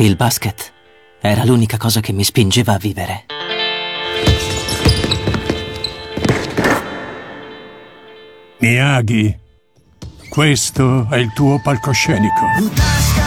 Il basket era l'unica cosa che mi spingeva a vivere. Miyagi, questo è il tuo palcoscenico.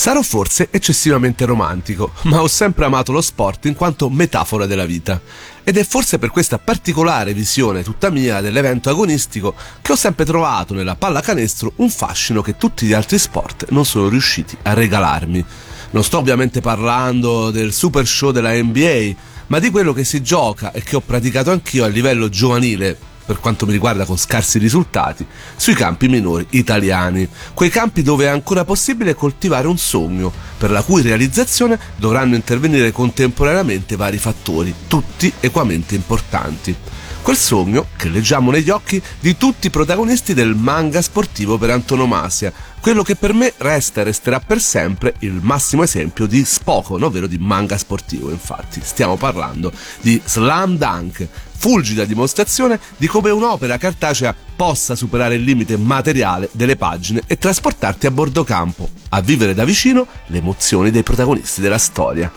Sarò forse eccessivamente romantico, ma ho sempre amato lo sport in quanto metafora della vita. Ed è forse per questa particolare visione tutta mia dell'evento agonistico che ho sempre trovato nella pallacanestro un fascino che tutti gli altri sport non sono riusciti a regalarmi. Non sto ovviamente parlando del super show della NBA, ma di quello che si gioca e che ho praticato anch'io a livello giovanile per quanto mi riguarda con scarsi risultati, sui campi minori italiani, quei campi dove è ancora possibile coltivare un sogno, per la cui realizzazione dovranno intervenire contemporaneamente vari fattori, tutti equamente importanti. Quel sogno che leggiamo negli occhi di tutti i protagonisti del manga sportivo per antonomasia, quello che per me resta e resterà per sempre il massimo esempio di Spokon, ovvero di manga sportivo, infatti. Stiamo parlando di Slam Dunk, fulgida dimostrazione di come un'opera cartacea possa superare il limite materiale delle pagine e trasportarti a bordo campo, a vivere da vicino le emozioni dei protagonisti della storia.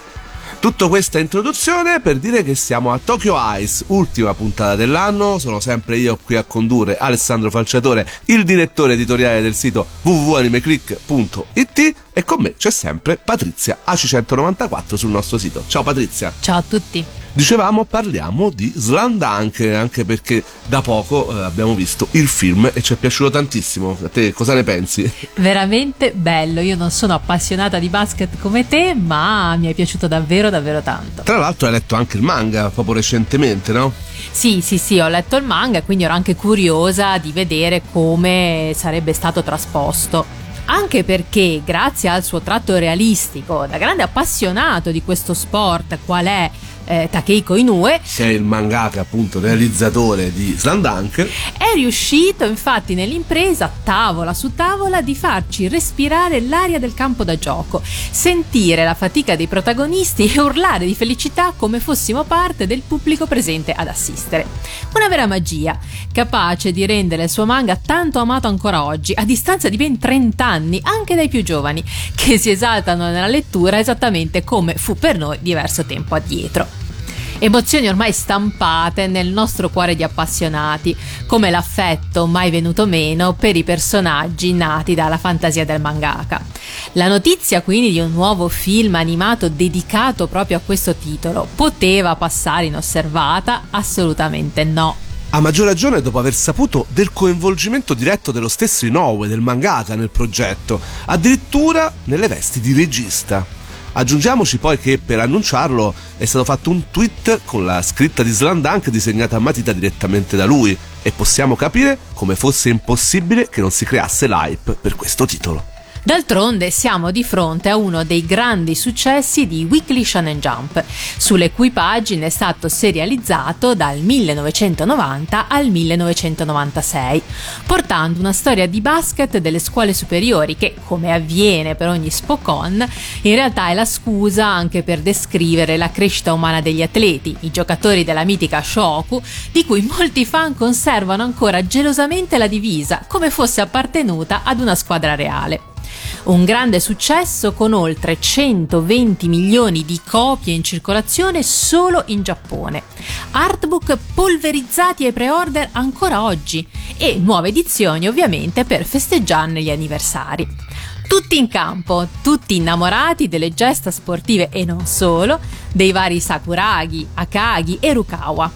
Tutto questa introduzione per dire che siamo a Tokyo Ice, ultima puntata dell'anno. Sono sempre io qui a condurre Alessandro Falciatore, il direttore editoriale del sito www.animeclick.it e con me c'è sempre Patrizia AC194 sul nostro sito. Ciao Patrizia. Ciao a tutti. Dicevamo parliamo di Slandunk anche perché da poco eh, abbiamo visto il film e ci è piaciuto tantissimo. A te cosa ne pensi? Veramente bello. Io non sono appassionata di basket come te, ma mi è piaciuto davvero, davvero tanto. Tra l'altro hai letto anche il manga proprio recentemente, no? Sì, sì, sì, ho letto il manga e quindi ero anche curiosa di vedere come sarebbe stato trasposto. Anche perché, grazie al suo tratto realistico, da grande appassionato di questo sport, qual è eh, Takehiko Inoue, Che è il mangaka appunto realizzatore di Slandunk. è riuscito infatti nell'impresa, tavola su tavola, di farci respirare l'aria del campo da gioco, sentire la fatica dei protagonisti e urlare di felicità come fossimo parte del pubblico presente ad assistere. Una vera magia, capace di rendere il suo manga tanto amato ancora oggi, a distanza di ben 30 anni, anche dai più giovani, che si esaltano nella lettura esattamente come fu per noi diverso tempo addietro. Emozioni ormai stampate nel nostro cuore di appassionati, come l'affetto mai venuto meno per i personaggi nati dalla fantasia del mangaka. La notizia quindi di un nuovo film animato dedicato proprio a questo titolo poteva passare inosservata? Assolutamente no. A maggior ragione dopo aver saputo del coinvolgimento diretto dello stesso Inoue, del mangaka nel progetto, addirittura nelle vesti di regista. Aggiungiamoci poi che per annunciarlo è stato fatto un tweet con la scritta di Slandunk disegnata a matita direttamente da lui e possiamo capire come fosse impossibile che non si creasse l'hype per questo titolo. D'altronde siamo di fronte a uno dei grandi successi di Weekly Shonen Jump, sulle cui pagine è stato serializzato dal 1990 al 1996, portando una storia di basket delle scuole superiori che, come avviene per ogni Spokon, in realtà è la scusa anche per descrivere la crescita umana degli atleti, i giocatori della mitica Shoku, di cui molti fan conservano ancora gelosamente la divisa, come fosse appartenuta ad una squadra reale. Un grande successo con oltre 120 milioni di copie in circolazione solo in Giappone. Artbook polverizzati ai pre-order ancora oggi e nuove edizioni ovviamente per festeggiarne gli anniversari. Tutti in campo, tutti innamorati delle gesta sportive e non solo, dei vari Sakuragi, Akagi e Rukawa.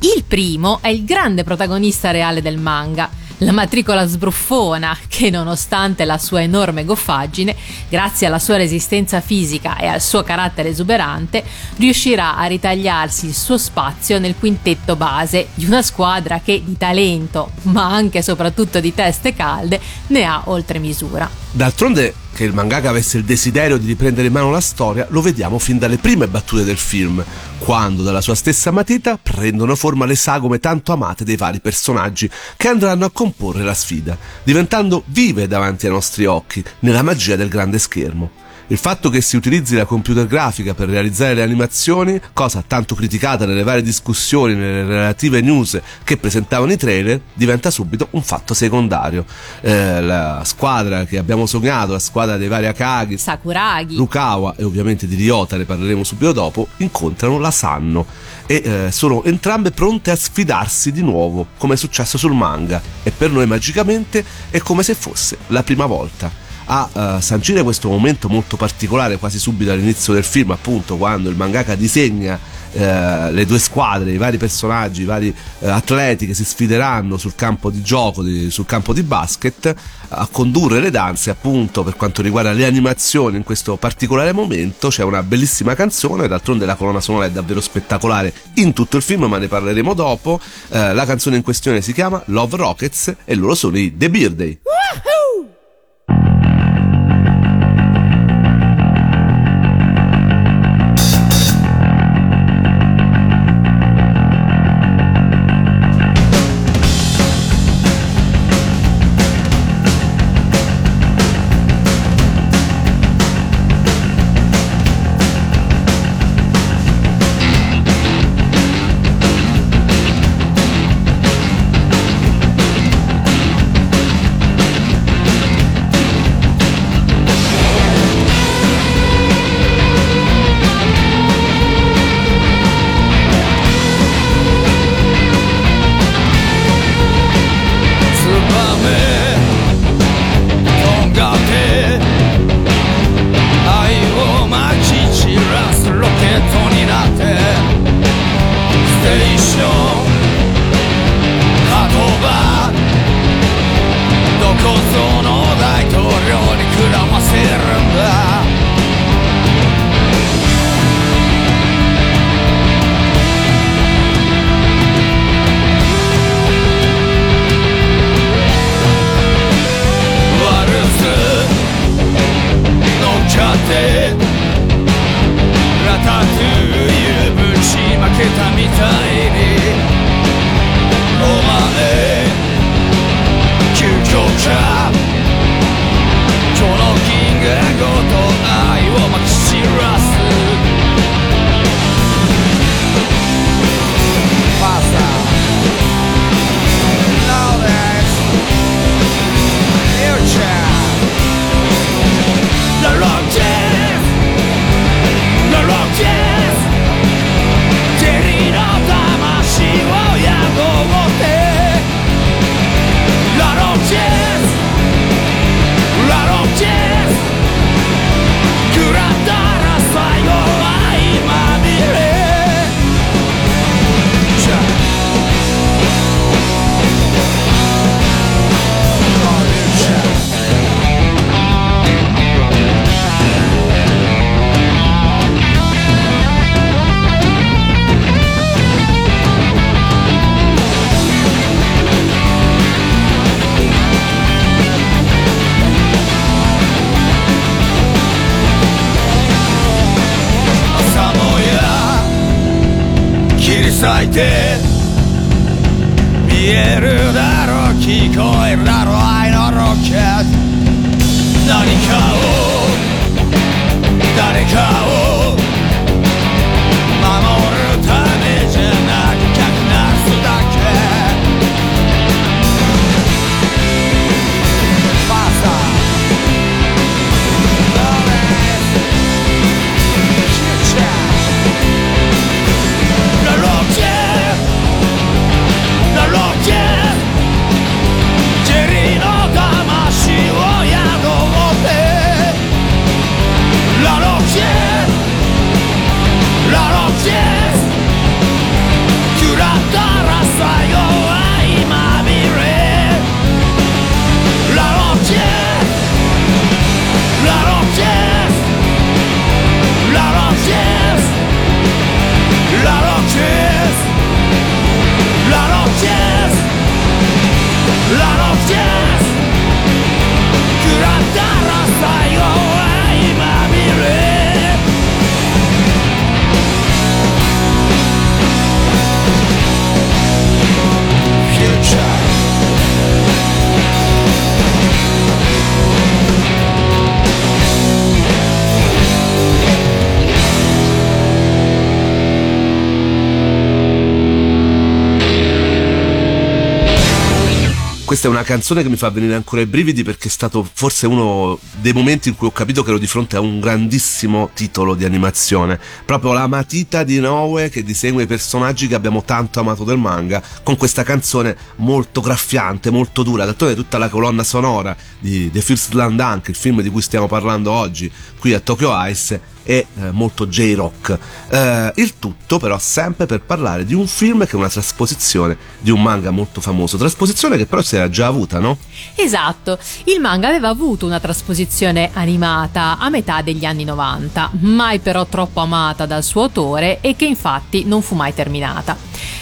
Il primo è il grande protagonista reale del manga, La matricola sbruffona che nonostante la sua enorme goffaggine, grazie alla sua resistenza fisica e al suo carattere esuberante, riuscirà a ritagliarsi il suo spazio nel quintetto base di una squadra che di talento, ma anche e soprattutto di teste calde, ne ha oltre misura. D'altronde che il mangaka avesse il desiderio di riprendere in mano la storia lo vediamo fin dalle prime battute del film, quando dalla sua stessa matita prendono forma le sagome tanto amate dei vari personaggi che andranno a comporre la sfida, diventando vive davanti ai nostri occhi nella magia del grande schermo. Il fatto che si utilizzi la computer grafica per realizzare le animazioni, cosa tanto criticata nelle varie discussioni nelle relative news che presentavano i trailer, diventa subito un fatto secondario. Eh, la squadra che abbiamo sognato, la squadra dei vari Akagi, Sakuragi. Rukawa e ovviamente di Ryota, ne parleremo subito dopo, incontrano la Sanno e eh, sono entrambe pronte a sfidarsi di nuovo, come è successo sul manga, e per noi magicamente è come se fosse la prima volta a uh, sancire questo momento molto particolare quasi subito all'inizio del film appunto quando il mangaka disegna uh, le due squadre, i vari personaggi, i vari uh, atleti che si sfideranno sul campo di gioco, di, sul campo di basket a condurre le danze appunto per quanto riguarda le animazioni in questo particolare momento. C'è una bellissima canzone d'altronde la colonna sonora è davvero spettacolare in tutto il film ma ne parleremo dopo. La canzone in questione si chiama Love Rockets e loro sono i The Beer Day ที่คอยรับ È una canzone che mi fa venire ancora i brividi perché è stato forse uno dei momenti in cui ho capito che ero di fronte a un grandissimo titolo di animazione. Proprio la matita di Noe che disegua i personaggi che abbiamo tanto amato del manga con questa canzone molto graffiante, molto dura. D'altronde tutta la colonna sonora di The First Land Dunk, il film di cui stiamo parlando oggi qui a Tokyo Ice, e eh, molto J-rock. Eh, il tutto però sempre per parlare di un film che è una trasposizione di un manga molto famoso, trasposizione che però si era già avuta, no? Esatto, il manga aveva avuto una trasposizione animata a metà degli anni 90, mai però troppo amata dal suo autore e che infatti non fu mai terminata.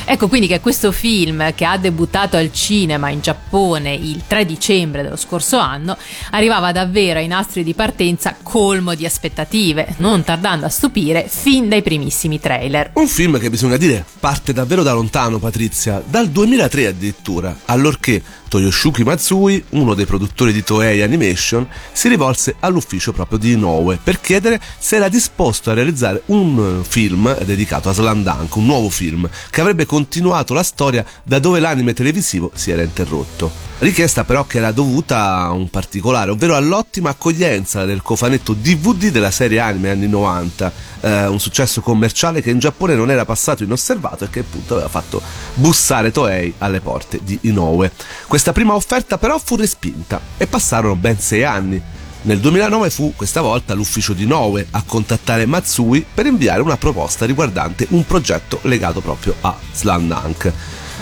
Ecco quindi che questo film, che ha debuttato al cinema in Giappone il 3 dicembre dello scorso anno, arrivava davvero ai nastri di partenza colmo di aspettative, non tardando a stupire fin dai primissimi trailer. Un film che bisogna dire parte davvero da lontano, Patrizia, dal 2003 addirittura, allorché Toyosuke Matsui, uno dei produttori di Toei Animation, si rivolse all'ufficio proprio di Inoue per chiedere se era disposto a realizzare un film dedicato a Slandunk, un nuovo film che avrebbe continuato la storia da dove l'anime televisivo si era interrotto. Richiesta però che era dovuta a un particolare, ovvero all'ottima accoglienza del cofanetto DVD della serie anime anni 90, eh, un successo commerciale che in Giappone non era passato inosservato e che appunto aveva fatto bussare Toei alle porte di Inoue. Questa prima offerta però fu respinta e passarono ben sei anni. Nel 2009 fu questa volta l'ufficio di Inoue a contattare Matsui per inviare una proposta riguardante un progetto legato proprio a Slandunk.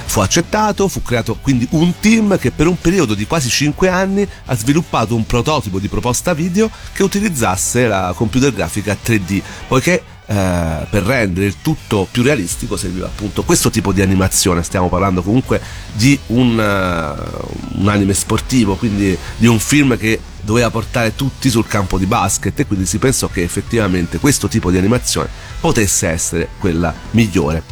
Fu accettato, fu creato quindi un team che per un periodo di quasi 5 anni ha sviluppato un prototipo di proposta video che utilizzasse la computer grafica 3D, poiché eh, per rendere il tutto più realistico serviva appunto questo tipo di animazione. Stiamo parlando comunque di un, uh, un anime sportivo, quindi di un film che doveva portare tutti sul campo di basket e quindi si pensò che effettivamente questo tipo di animazione potesse essere quella migliore.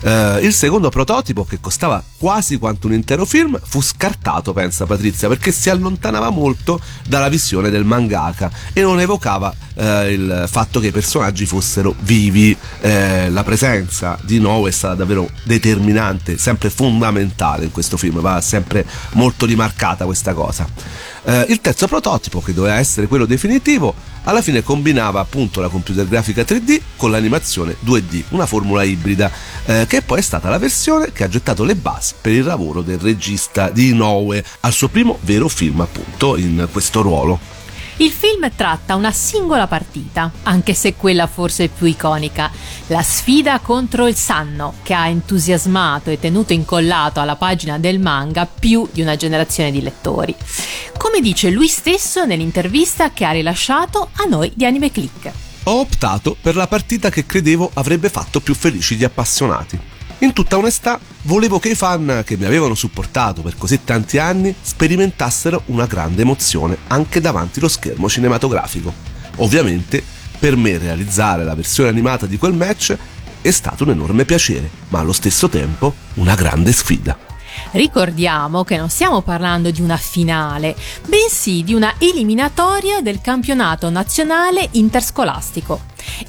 Uh, il secondo prototipo, che costava quasi quanto un intero film, fu scartato, pensa Patrizia, perché si allontanava molto dalla visione del mangaka e non evocava uh, il fatto che i personaggi fossero vivi. Uh, la presenza di Noe è stata davvero determinante, sempre fondamentale in questo film, va sempre molto rimarcata questa cosa. il terzo prototipo, che doveva essere quello definitivo, alla fine combinava appunto la computer grafica 3D con l'animazione 2D, una formula ibrida eh, che poi è stata la versione che ha gettato le basi per il lavoro del regista di Inoue al suo primo vero film appunto in questo ruolo. Il film tratta una singola partita, anche se quella forse più iconica, la sfida contro il Sanno, che ha entusiasmato e tenuto incollato alla pagina del manga più di una generazione di lettori. Come dice lui stesso nell'intervista che ha rilasciato a noi di Anime Click. Ho optato per la partita che credevo avrebbe fatto più felici gli appassionati. In tutta onestà, volevo che i fan che mi avevano supportato per così tanti anni sperimentassero una grande emozione anche davanti allo schermo cinematografico. Ovviamente, per me realizzare la versione animata di quel match è stato un enorme piacere, ma allo stesso tempo una grande sfida. Ricordiamo che non stiamo parlando di una finale, bensì di una eliminatoria del campionato nazionale interscolastico.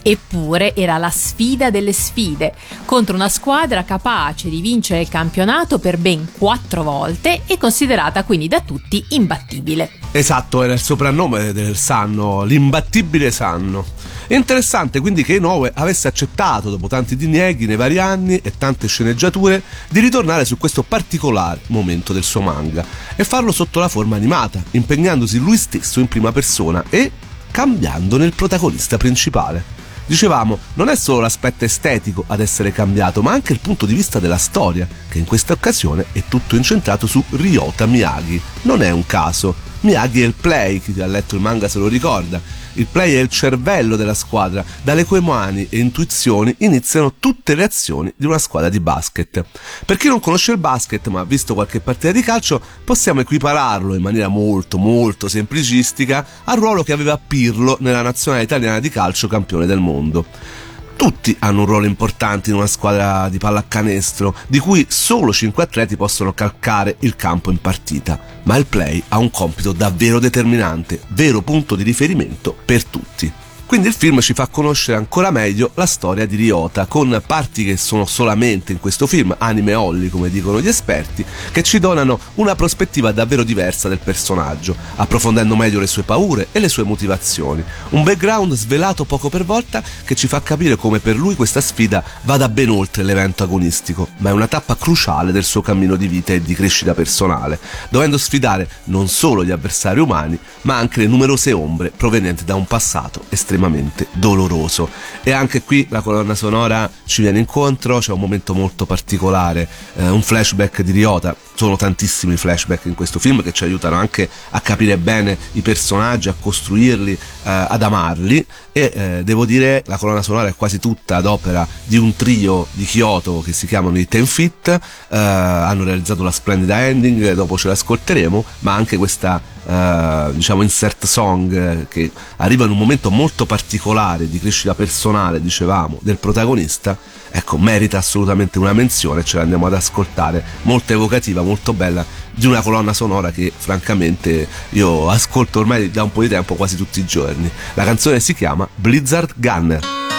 Eppure era la sfida delle sfide, contro una squadra capace di vincere il campionato per ben quattro volte e considerata quindi da tutti imbattibile. Esatto, era il soprannome del Sanno, l'imbattibile Sanno. È interessante quindi che Inoue avesse accettato, dopo tanti dinieghi nei vari anni e tante sceneggiature, di ritornare su questo particolare momento del suo manga e farlo sotto la forma animata, impegnandosi lui stesso in prima persona e cambiando nel protagonista principale. Dicevamo, non è solo l'aspetto estetico ad essere cambiato, ma anche il punto di vista della storia, che in questa occasione è tutto incentrato su Ryota Miyagi. Non è un caso, Miyagi è il play, chi ha letto il manga se lo ricorda, il play è il cervello della squadra, dalle cui mani e intuizioni iniziano tutte le azioni di una squadra di basket. Per chi non conosce il basket ma ha visto qualche partita di calcio, possiamo equipararlo in maniera molto molto semplicistica al ruolo che aveva Pirlo nella nazionale italiana di calcio campione del mondo tutti hanno un ruolo importante in una squadra di pallacanestro, di cui solo 5 atleti possono calcare il campo in partita, ma il play ha un compito davvero determinante, vero punto di riferimento per tutti. Quindi il film ci fa conoscere ancora meglio la storia di Ryota, con parti che sono solamente in questo film, anime Holly come dicono gli esperti, che ci donano una prospettiva davvero diversa del personaggio, approfondendo meglio le sue paure e le sue motivazioni. Un background svelato poco per volta che ci fa capire come per lui questa sfida vada ben oltre l'evento agonistico, ma è una tappa cruciale del suo cammino di vita e di crescita personale, dovendo sfidare non solo gli avversari umani, ma anche le numerose ombre provenienti da un passato estremamente estremamente doloroso. E anche qui la colonna sonora ci viene incontro, c'è un momento molto particolare, eh, un flashback di Ryota. Sono tantissimi flashback in questo film che ci aiutano anche a capire bene i personaggi, a costruirli, eh, ad amarli. E eh, devo dire, la colonna sonora è quasi tutta ad opera di un trio di Kyoto che si chiamano i Ten Fit. Eh, hanno realizzato la splendida ending, dopo ce l'ascolteremo, ma anche questa Uh, diciamo insert song eh, che arriva in un momento molto particolare di crescita personale, dicevamo, del protagonista, ecco, merita assolutamente una menzione, ce l'andiamo ad ascoltare, molto evocativa, molto bella, di una colonna sonora che francamente io ascolto ormai da un po' di tempo, quasi tutti i giorni. La canzone si chiama Blizzard Gunner.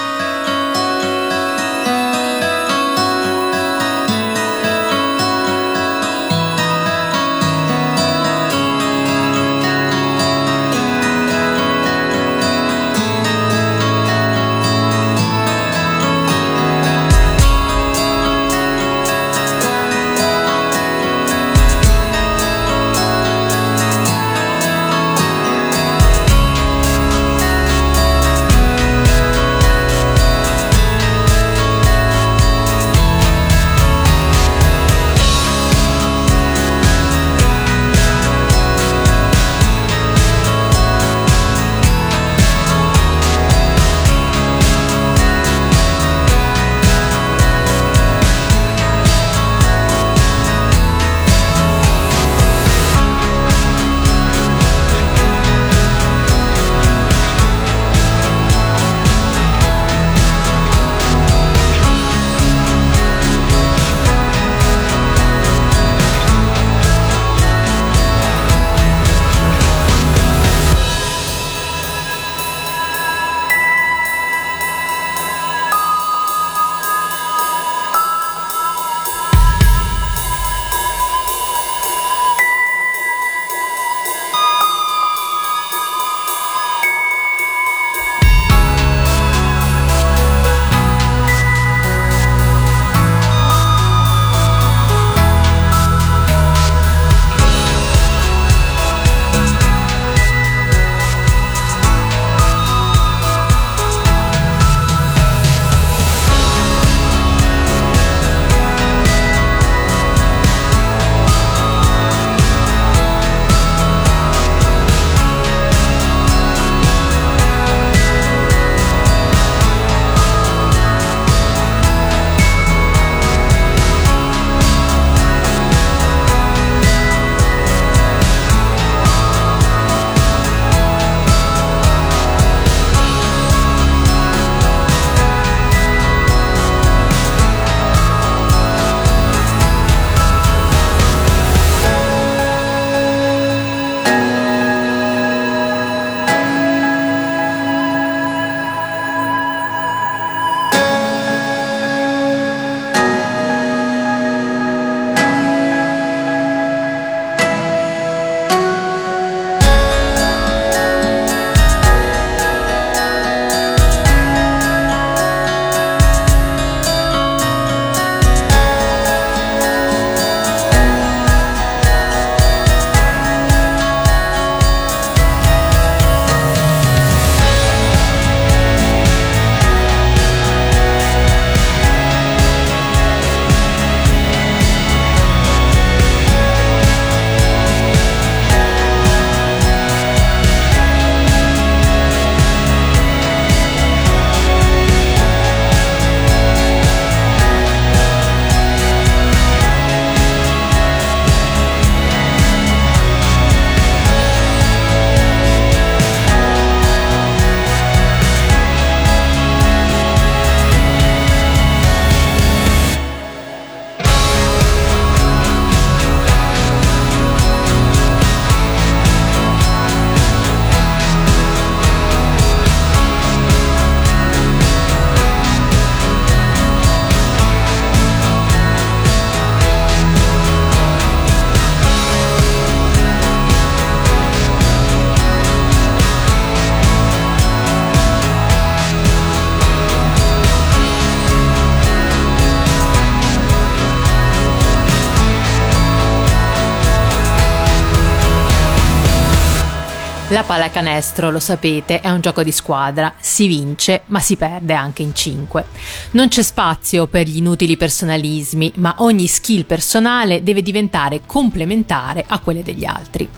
La pallacanestro, lo sapete, è un gioco di squadra, si vince ma si perde anche in 5. Non c'è spazio per gli inutili personalismi, ma ogni skill personale deve diventare complementare a quelle degli altri.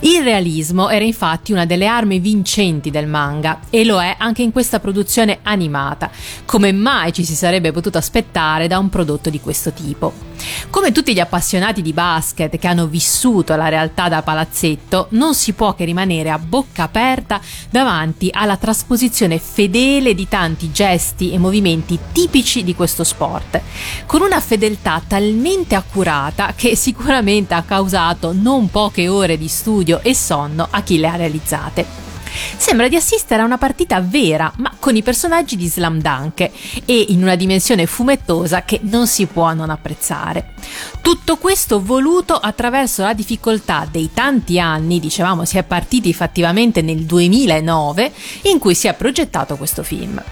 Il realismo era infatti una delle armi vincenti del manga e lo è anche in questa produzione animata, come mai ci si sarebbe potuto aspettare da un prodotto di questo tipo. Come tutti gli appassionati di basket che hanno vissuto la realtà da palazzetto, non si può che rimanere a bocca aperta davanti alla trasposizione fedele di tanti gesti e movimenti tipici di questo sport, con una fedeltà talmente accurata che sicuramente ha causato non poche ore di studio e sonno a chi le ha realizzate. Sembra di assistere a una partita vera, ma con i personaggi di Slam Dunk e in una dimensione fumettosa che non si può non apprezzare. Tutto questo voluto attraverso la difficoltà dei tanti anni, dicevamo si è partiti effettivamente nel 2009, in cui si è progettato questo film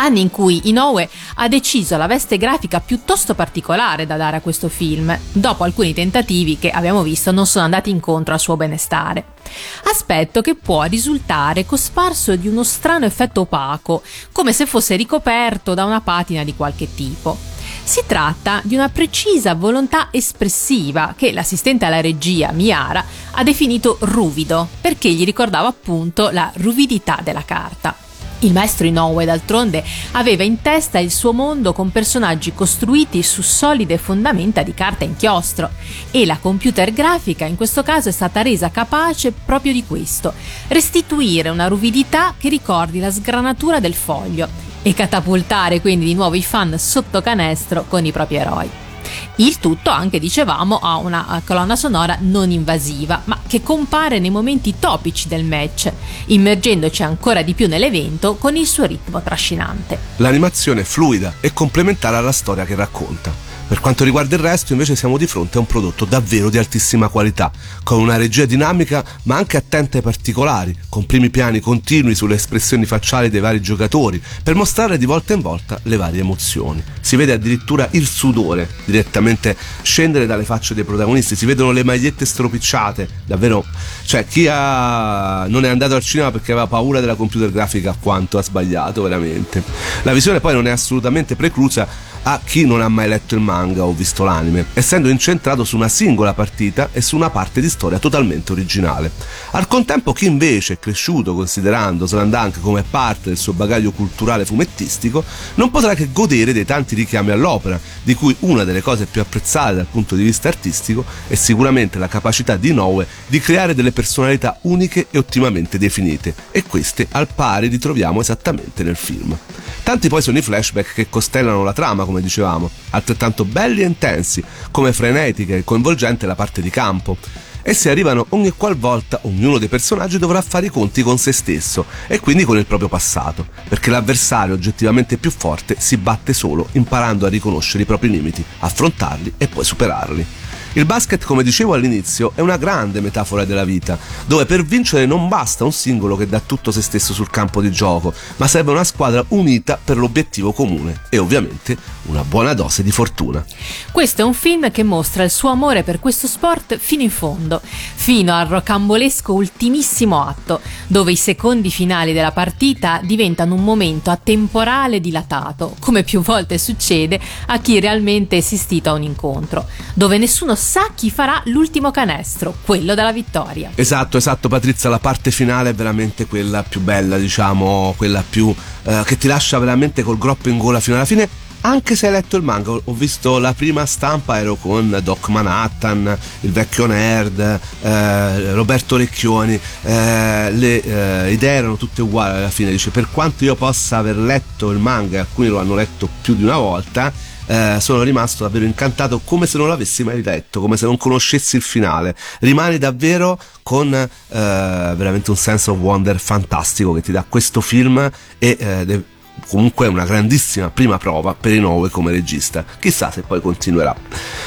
anni in cui Inoue ha deciso la veste grafica piuttosto particolare da dare a questo film, dopo alcuni tentativi che abbiamo visto non sono andati incontro al suo benestare. Aspetto che può risultare cosparso di uno strano effetto opaco, come se fosse ricoperto da una patina di qualche tipo. Si tratta di una precisa volontà espressiva che l'assistente alla regia, Miara, ha definito ruvido, perché gli ricordava appunto la ruvidità della carta. Il maestro Inoue, d'altronde, aveva in testa il suo mondo con personaggi costruiti su solide fondamenta di carta inchiostro e la computer grafica in questo caso è stata resa capace proprio di questo, restituire una ruvidità che ricordi la sgranatura del foglio e catapultare quindi di nuovo i fan sotto canestro con i propri eroi. Il tutto anche, dicevamo, ha una eh, colonna sonora non invasiva, ma che compare nei momenti topici del match, immergendoci ancora di più nell'evento con il suo ritmo trascinante. L'animazione è fluida e complementare alla storia che racconta. Per quanto riguarda il resto, invece, siamo di fronte a un prodotto davvero di altissima qualità, con una regia dinamica ma anche attenta ai particolari, con primi piani continui sulle espressioni facciali dei vari giocatori, per mostrare di volta in volta le varie emozioni. Si vede addirittura il sudore direttamente scendere dalle facce dei protagonisti, si vedono le magliette stropicciate, davvero, cioè chi ha... non è andato al cinema perché aveva paura della computer grafica quanto ha sbagliato veramente. La visione poi non è assolutamente preclusa a chi non ha mai letto il manga o visto l'anime, essendo incentrato su una singola partita e su una parte di storia totalmente originale. Al contempo chi invece è cresciuto considerando Slandunk come parte del suo bagaglio culturale fumettistico non potrà che godere dei tanti richiami all'opera, di cui una delle cose più apprezzate dal punto di vista artistico è sicuramente la capacità di Noe di creare delle personalità uniche e ottimamente definite, e queste al pari ritroviamo esattamente nel film. Tanti poi sono i flashback che costellano la trama, come dicevamo, altrettanto belli e intensi, come frenetica e coinvolgente la parte di campo. Essi arrivano ogni qualvolta ognuno dei personaggi dovrà fare i conti con se stesso e quindi con il proprio passato, perché l'avversario oggettivamente più forte si batte solo imparando a riconoscere i propri limiti, affrontarli e poi superarli. Il basket, come dicevo all'inizio, è una grande metafora della vita, dove per vincere non basta un singolo che dà tutto se stesso sul campo di gioco, ma serve una squadra unita per l'obiettivo comune e ovviamente una buona dose di fortuna. Questo è un film che mostra il suo amore per questo sport fino in fondo, fino al rocambolesco ultimissimo atto, dove i secondi finali della partita diventano un momento atemporale dilatato, come più volte succede a chi realmente è assistito a un incontro, dove nessuno sa chi farà l'ultimo canestro, quello della vittoria. Esatto, esatto Patrizia, la parte finale è veramente quella più bella, diciamo, quella più eh, che ti lascia veramente col groppo in gola fino alla fine anche se hai letto il manga, ho visto la prima stampa, ero con Doc Manhattan, il vecchio nerd, eh, Roberto Recchioni, eh, le eh, idee erano tutte uguali alla fine, dice per quanto io possa aver letto il manga, alcuni lo hanno letto più di una volta, eh, sono rimasto davvero incantato come se non l'avessi mai letto, come se non conoscessi il finale. Rimani davvero con eh, veramente un sense of wonder fantastico che ti dà questo film e eh, comunque è una grandissima prima prova per Inoue come regista. Chissà se poi continuerà.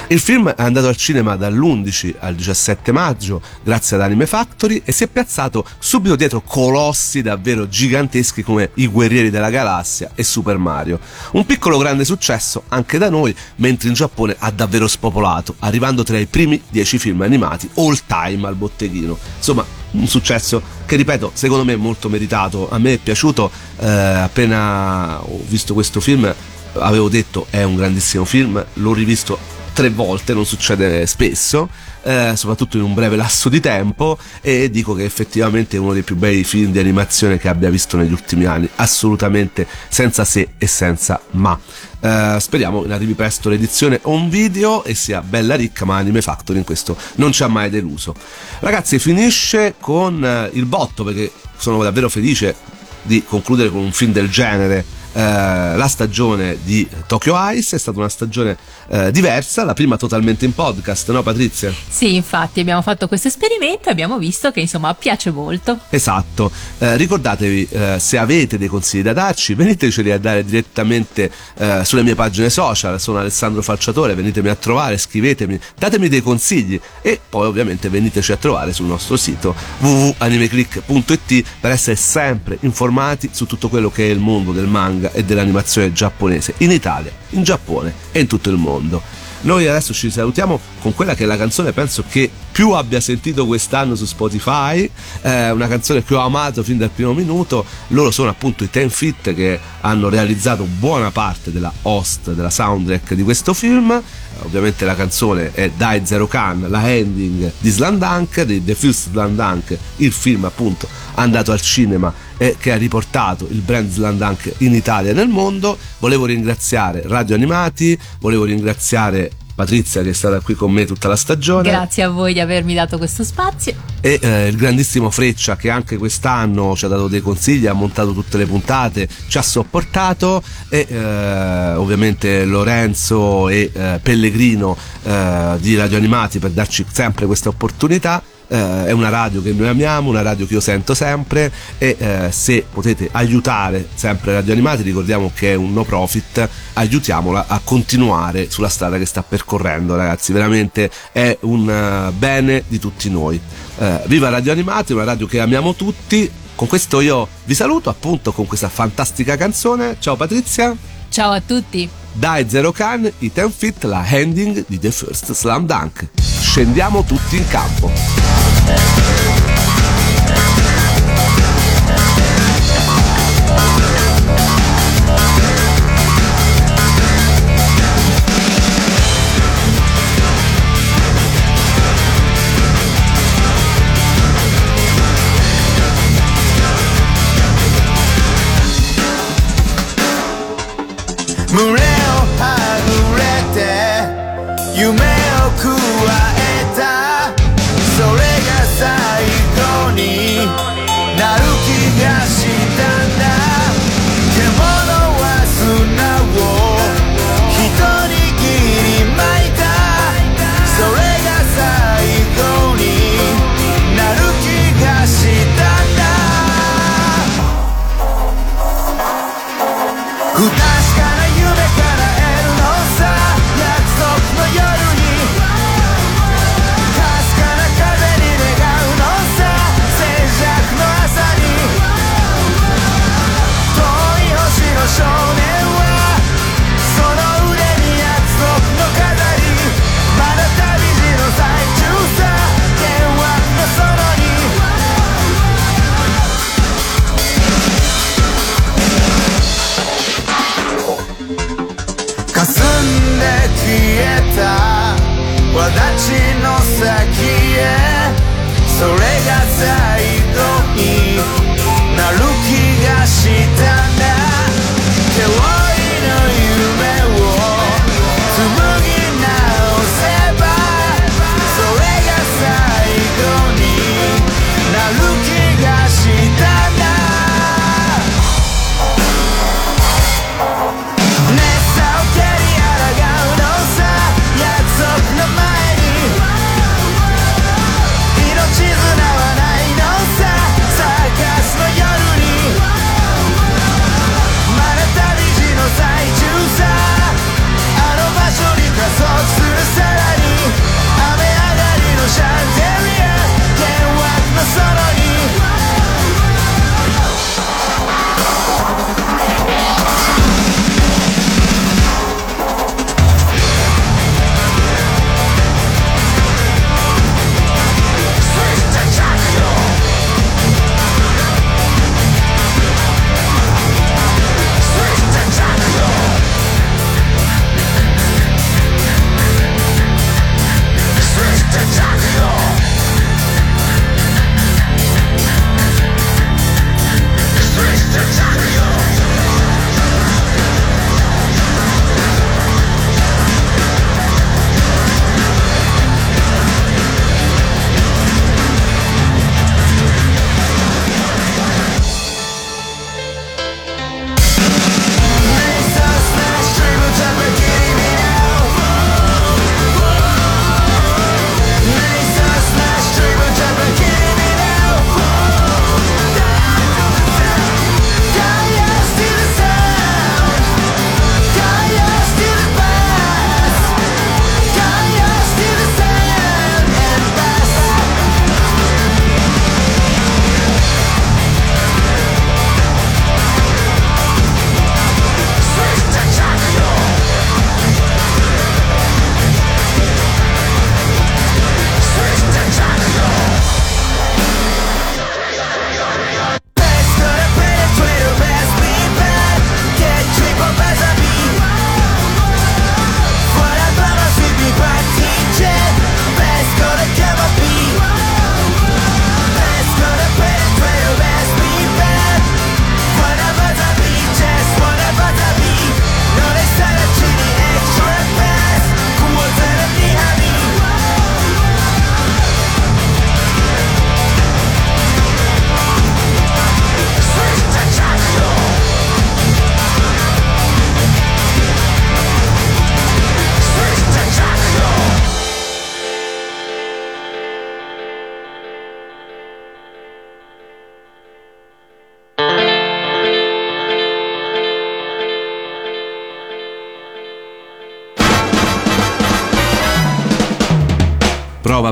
Il film è andato al cinema dall'11 al 17 maggio grazie ad Anime Factory e si è piazzato subito dietro colossi davvero giganteschi come I Guerrieri della Galassia e Super Mario. Un piccolo grande successo anche da noi, mentre in Giappone ha davvero spopolato, arrivando tra i primi 10 film animati all time al botteghino. Insomma, un successo che ripeto secondo me è molto meritato. A me è piaciuto eh, appena ho visto questo film avevo detto è un grandissimo film l'ho rivisto tre volte non succede spesso eh, soprattutto in un breve lasso di tempo e dico che effettivamente è uno dei più bei film di animazione che abbia visto negli ultimi anni assolutamente senza se e senza ma eh, speriamo in arrivi presto l'edizione on video e sia bella ricca ma Anime Factory in questo non ci ha mai deluso. Ragazzi finisce con eh, il botto perché sono davvero felice di concludere con un film del genere eh, la stagione di Tokyo Ice è stata una stagione eh, diversa, la prima totalmente in podcast, no Patrizia? Sì, infatti abbiamo fatto questo esperimento e abbiamo visto che insomma piace molto. Esatto, eh, ricordatevi eh, se avete dei consigli da darci veniteceli a dare direttamente eh, sulle mie pagine social, sono Alessandro Falciatore, venitemi a trovare, scrivetemi, datemi dei consigli e poi ovviamente veniteci a trovare sul nostro sito www.animeclick.it per essere sempre informati su tutto quello che è il mondo del manga e dell'animazione giapponese in Italia, in Giappone e in tutto il mondo. Noi adesso ci salutiamo con quella che è la canzone penso che più abbia sentito quest'anno su Spotify, eh, una canzone che ho amato fin dal primo minuto. Loro sono appunto i Ten Fit che hanno realizzato buona parte della host, della soundtrack di questo film. Ovviamente la canzone è Dai Zero Khan, la ending di Slandunk, di The First Slandunk, il film appunto andato al cinema e che ha riportato il brand Slandunk in Italia e nel mondo. Volevo ringraziare Radio Animati, volevo ringraziare Patrizia che è stata qui con me tutta la stagione. Grazie a voi di avermi dato questo spazio. E eh, il grandissimo Freccia che anche quest'anno ci ha dato dei consigli, ha montato tutte le puntate, ci ha sopportato e eh, ovviamente Lorenzo e eh, Pellegrino eh, di Radio Animati per darci sempre questa opportunità. Eh, è una radio che noi amiamo, una radio che io sento sempre e eh, se potete aiutare sempre Radio Animati, ricordiamo che è un no profit, aiutiamola a continuare sulla strada che sta percorrendo ragazzi, veramente è un eh, bene di tutti noi. Eh, viva Radio Animati, una radio che amiamo tutti. Con questo io vi saluto appunto con questa fantastica canzone. Ciao Patrizia. Ciao a tutti. Dai Zero Khan, i Ten Fit, la ending di The First Slam Dunk. Scendiamo tutti in campo.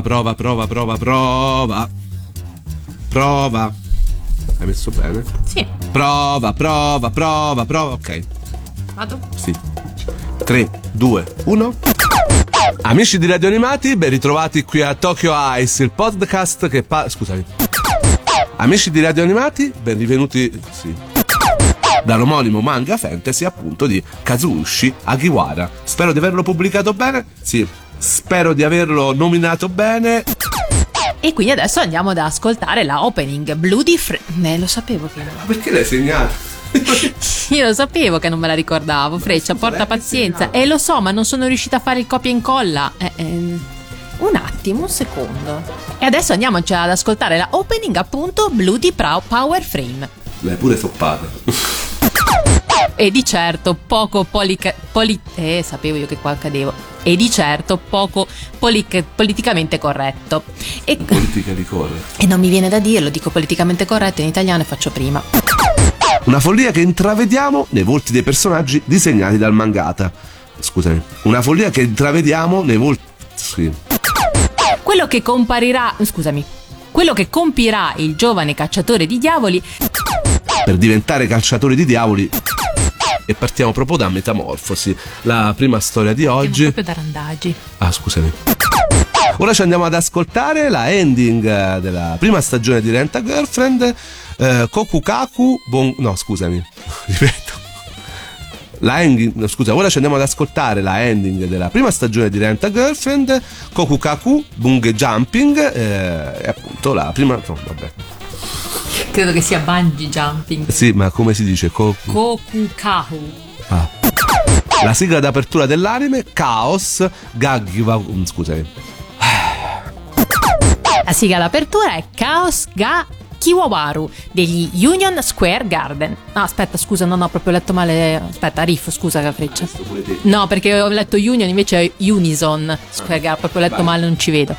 Prova, prova, prova, prova, prova. Prova. Hai messo bene? Sì, Prova, prova, prova, prova. Ok, vado. sì. 3, 2, 1. Amici di Radio Animati, ben ritrovati qui a Tokyo Ice, il podcast che pa- Scusami. Amici di Radio Animati, ben rivenuti. Sì. Dall'omonimo manga fantasy appunto di Kazushi Agiwara. Spero di averlo pubblicato bene. Sì. Spero di averlo nominato bene. E quindi adesso andiamo ad ascoltare la opening Bloody Fre... Eh, lo sapevo che... Ma perché l'hai segnato? Io lo sapevo che non me la ricordavo, Freccia, porta pazienza. E lo so, ma non sono riuscita a fare il copia e incolla. Eh, ehm, un attimo, un secondo. E adesso andiamoci ad ascoltare la opening appunto Bloody Pro- Power Frame. L'hai pure toppata. E di certo poco polica- poli- eh, sapevo io che qua cadevo. E di certo poco polic- politicamente corretto. E, Politica di corre. e non mi viene da dirlo, dico politicamente corretto in italiano e faccio prima. Una follia che intravediamo nei volti dei personaggi disegnati dal mangata. Scusami. Una follia che intravediamo nei volti. Sì. Quello che comparirà, scusami, quello che compirà il giovane cacciatore di diavoli Per diventare calciatori di diavoli. E partiamo proprio da Metamorfosi, la prima storia di oggi. proprio da randaggi. Ah, scusami. Ora ci andiamo ad ascoltare la ending eh, della prima stagione di Rent a Girlfriend. Eh, Kokukaku. Bon... No, scusami. Ripeto. La ending, no, scusa, ora ci andiamo ad ascoltare la ending della prima stagione di Rent a Girlfriend, Kokukaku, Bunge Jumping, eh, e appunto la prima. no, vabbè. Credo che sia bungee jumping. Sì, ma come si dice? Koku. Kokukahu. Ah. La sigla d'apertura dell'anime, Chaos, Gaggiva. mm, Scusami. La sigla d'apertura è Chaos Ga Kiwawaru degli Union Square Garden. No, aspetta, scusa, non ho proprio letto male. Aspetta, Riff, scusa la freccia. No, perché ho letto Union, invece è Unison Square Garden, proprio letto male, non ci vedo.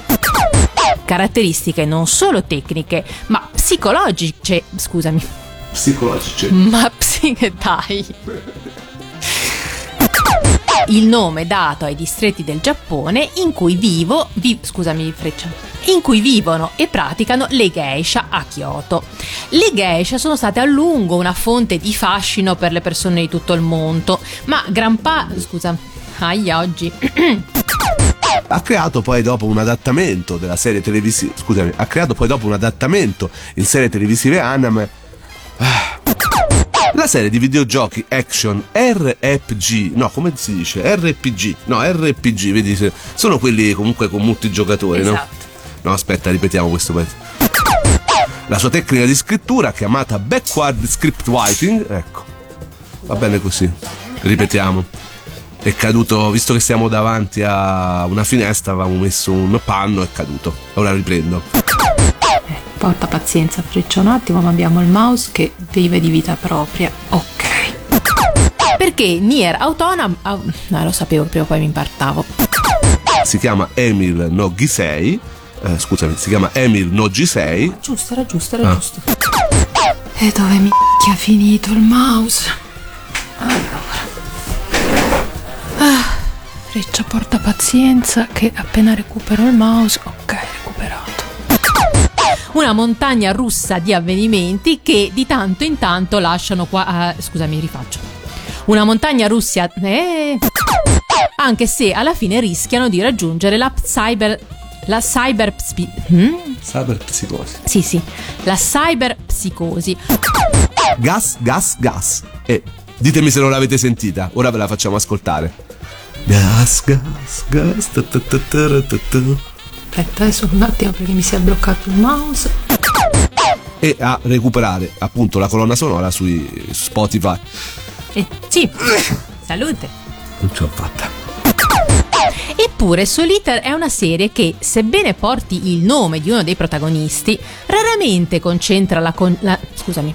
Caratteristiche non solo tecniche, ma psicologiche. Scusami, Psicologici. ma psiche dai. Il nome dato ai distretti del Giappone in cui vivo, vi- scusami freccia, in cui vivono e praticano le geisha a Kyoto. Le geisha sono state a lungo una fonte di fascino per le persone di tutto il mondo, ma gran pa... scusa, aia oggi. ha creato poi dopo un adattamento della serie televisiva scusami ha creato poi dopo un adattamento in serie televisive anime Ah. la serie di videogiochi action RPG no come si dice RPG no RPG vedi sono quelli comunque con multigiocatori no? Esatto. no aspetta ripetiamo questo pezzo la sua tecnica di scrittura chiamata backward script writing ecco va bene così ripetiamo è caduto, visto che siamo davanti a una finestra, avevamo messo un panno, è caduto. Ora riprendo. Porta pazienza, freccia un attimo, ma abbiamo il mouse che vive di vita propria. Ok. Perché Nier Autonome... ah, no, lo sapevo, prima o poi mi impartavo. Si chiama Emil no Gisei. eh, scusami, si chiama Emil no Gisei. Giusto, era giusto, era Ah. giusto. E dove mi è finito il mouse? Allora. Freccia porta pazienza che appena recupero il mouse, ok, recuperato. Una montagna russa di avvenimenti che di tanto in tanto lasciano qua. eh, scusami, rifaccio. Una montagna russia. Eh, anche se alla fine rischiano di raggiungere la cyber. La cyber. spi- hmm? Cyberpsicosi. Sì, sì, la cyberpsicosi. Gas, gas, gas. E ditemi se non l'avete sentita, ora ve la facciamo ascoltare. Gas, gas, gas. Aspetta, adesso un attimo perché mi si è bloccato il mouse. E a recuperare appunto la colonna sonora sui Spotify. Eh, sì, salute. Non ce l'ho fatta. Eppure Solitaire è una serie che, sebbene porti il nome di uno dei protagonisti, raramente concentra la, con- la- scusami,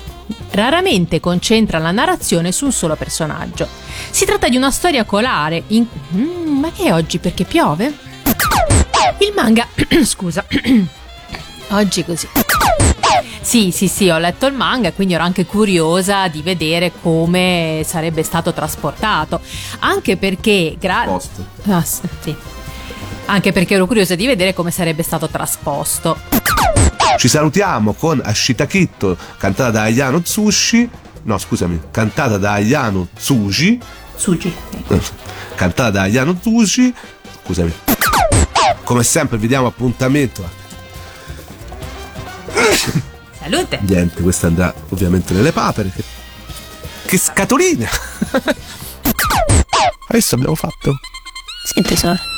raramente concentra la narrazione su un solo personaggio. Si tratta di una storia colare in... Mm, ma che è oggi perché piove? Il manga... scusa. oggi così. Sì, sì, sì, ho letto il manga e quindi ero anche curiosa di vedere come sarebbe stato trasportato. Anche perché... Gra-. Ah, sì. Anche perché ero curiosa di vedere come sarebbe stato trasposto. Ci salutiamo con Ashita Kitto, cantata da Ayano Tsushi. No, scusami, cantata da Ayano Tsushi. Sugi. Cantata da Ayano Tsushi. Scusami. Come sempre vi diamo appuntamento. Salute! Niente, questa andrà ovviamente nelle papere. Che, che scatolina! Adesso abbiamo fatto. Sì, tesoro.